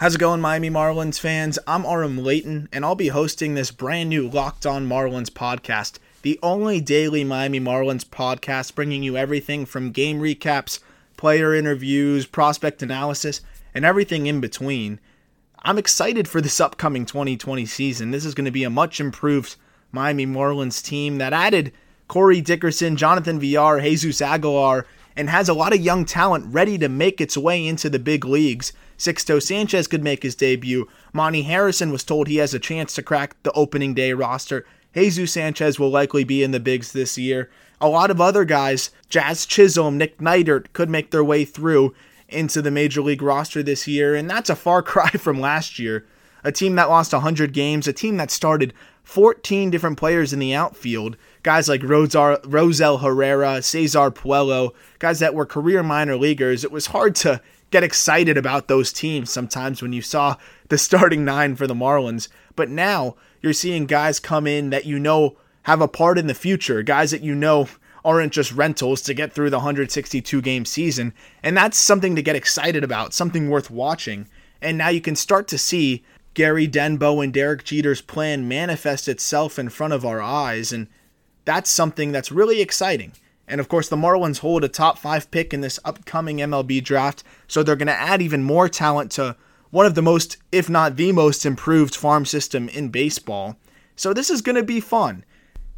How's it going, Miami Marlins fans? I'm Aram Leighton, and I'll be hosting this brand new Locked On Marlins podcast, the only daily Miami Marlins podcast bringing you everything from game recaps, player interviews, prospect analysis, and everything in between. I'm excited for this upcoming 2020 season. This is going to be a much improved Miami Marlins team that added Corey Dickerson, Jonathan Villar, Jesus Aguilar, and has a lot of young talent ready to make its way into the big leagues. Sixto Sanchez could make his debut. Monte Harrison was told he has a chance to crack the opening day roster. Jesus Sanchez will likely be in the bigs this year. A lot of other guys, Jazz Chisholm, Nick Neidert, could make their way through into the major league roster this year, and that's a far cry from last year. A team that lost 100 games, a team that started 14 different players in the outfield, guys like Rosar, Rosell Herrera, Cesar Puello, guys that were career minor leaguers. It was hard to get excited about those teams sometimes when you saw the starting nine for the Marlins. But now you're seeing guys come in that you know have a part in the future, guys that you know aren't just rentals to get through the 162 game season. And that's something to get excited about, something worth watching. And now you can start to see Gary Denbo and Derek Jeter's plan manifest itself in front of our eyes. And that's something that's really exciting. And of course, the Marlins hold a top five pick in this upcoming MLB draft, so they're going to add even more talent to one of the most, if not the most improved farm system in baseball. So this is going to be fun.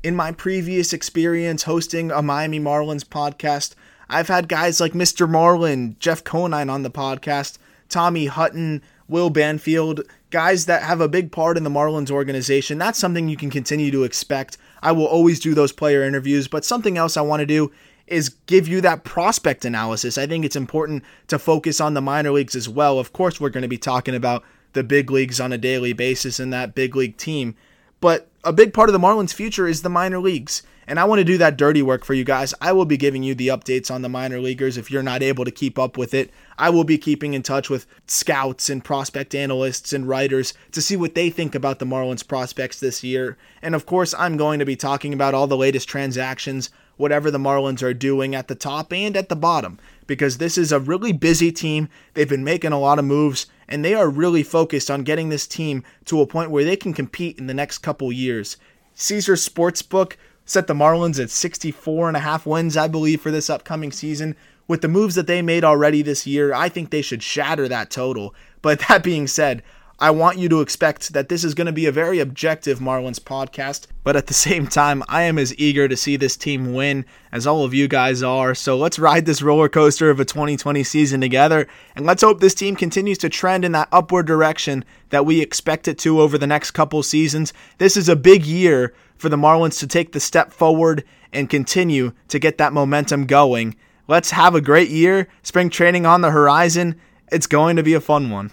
In my previous experience hosting a Miami Marlins podcast, I've had guys like Mr. Marlin, Jeff Conine on the podcast, Tommy Hutton, Will Banfield, guys that have a big part in the Marlins organization. That's something you can continue to expect I will always do those player interviews, but something else I want to do is give you that prospect analysis. I think it's important to focus on the minor leagues as well. Of course, we're going to be talking about the big leagues on a daily basis and that big league team, but a big part of the Marlins' future is the minor leagues. And I want to do that dirty work for you guys. I will be giving you the updates on the minor leaguers if you're not able to keep up with it. I will be keeping in touch with scouts and prospect analysts and writers to see what they think about the Marlins prospects this year. And of course, I'm going to be talking about all the latest transactions, whatever the Marlins are doing at the top and at the bottom, because this is a really busy team. They've been making a lot of moves, and they are really focused on getting this team to a point where they can compete in the next couple years. Caesar Sportsbook set the Marlins at 64 and a half wins, I believe, for this upcoming season. With the moves that they made already this year, I think they should shatter that total. But that being said, I want you to expect that this is going to be a very objective Marlins podcast, but at the same time, I am as eager to see this team win as all of you guys are. So let's ride this roller coaster of a 2020 season together, and let's hope this team continues to trend in that upward direction that we expect it to over the next couple seasons. This is a big year for the Marlins to take the step forward and continue to get that momentum going. Let's have a great year. Spring training on the horizon. It's going to be a fun one.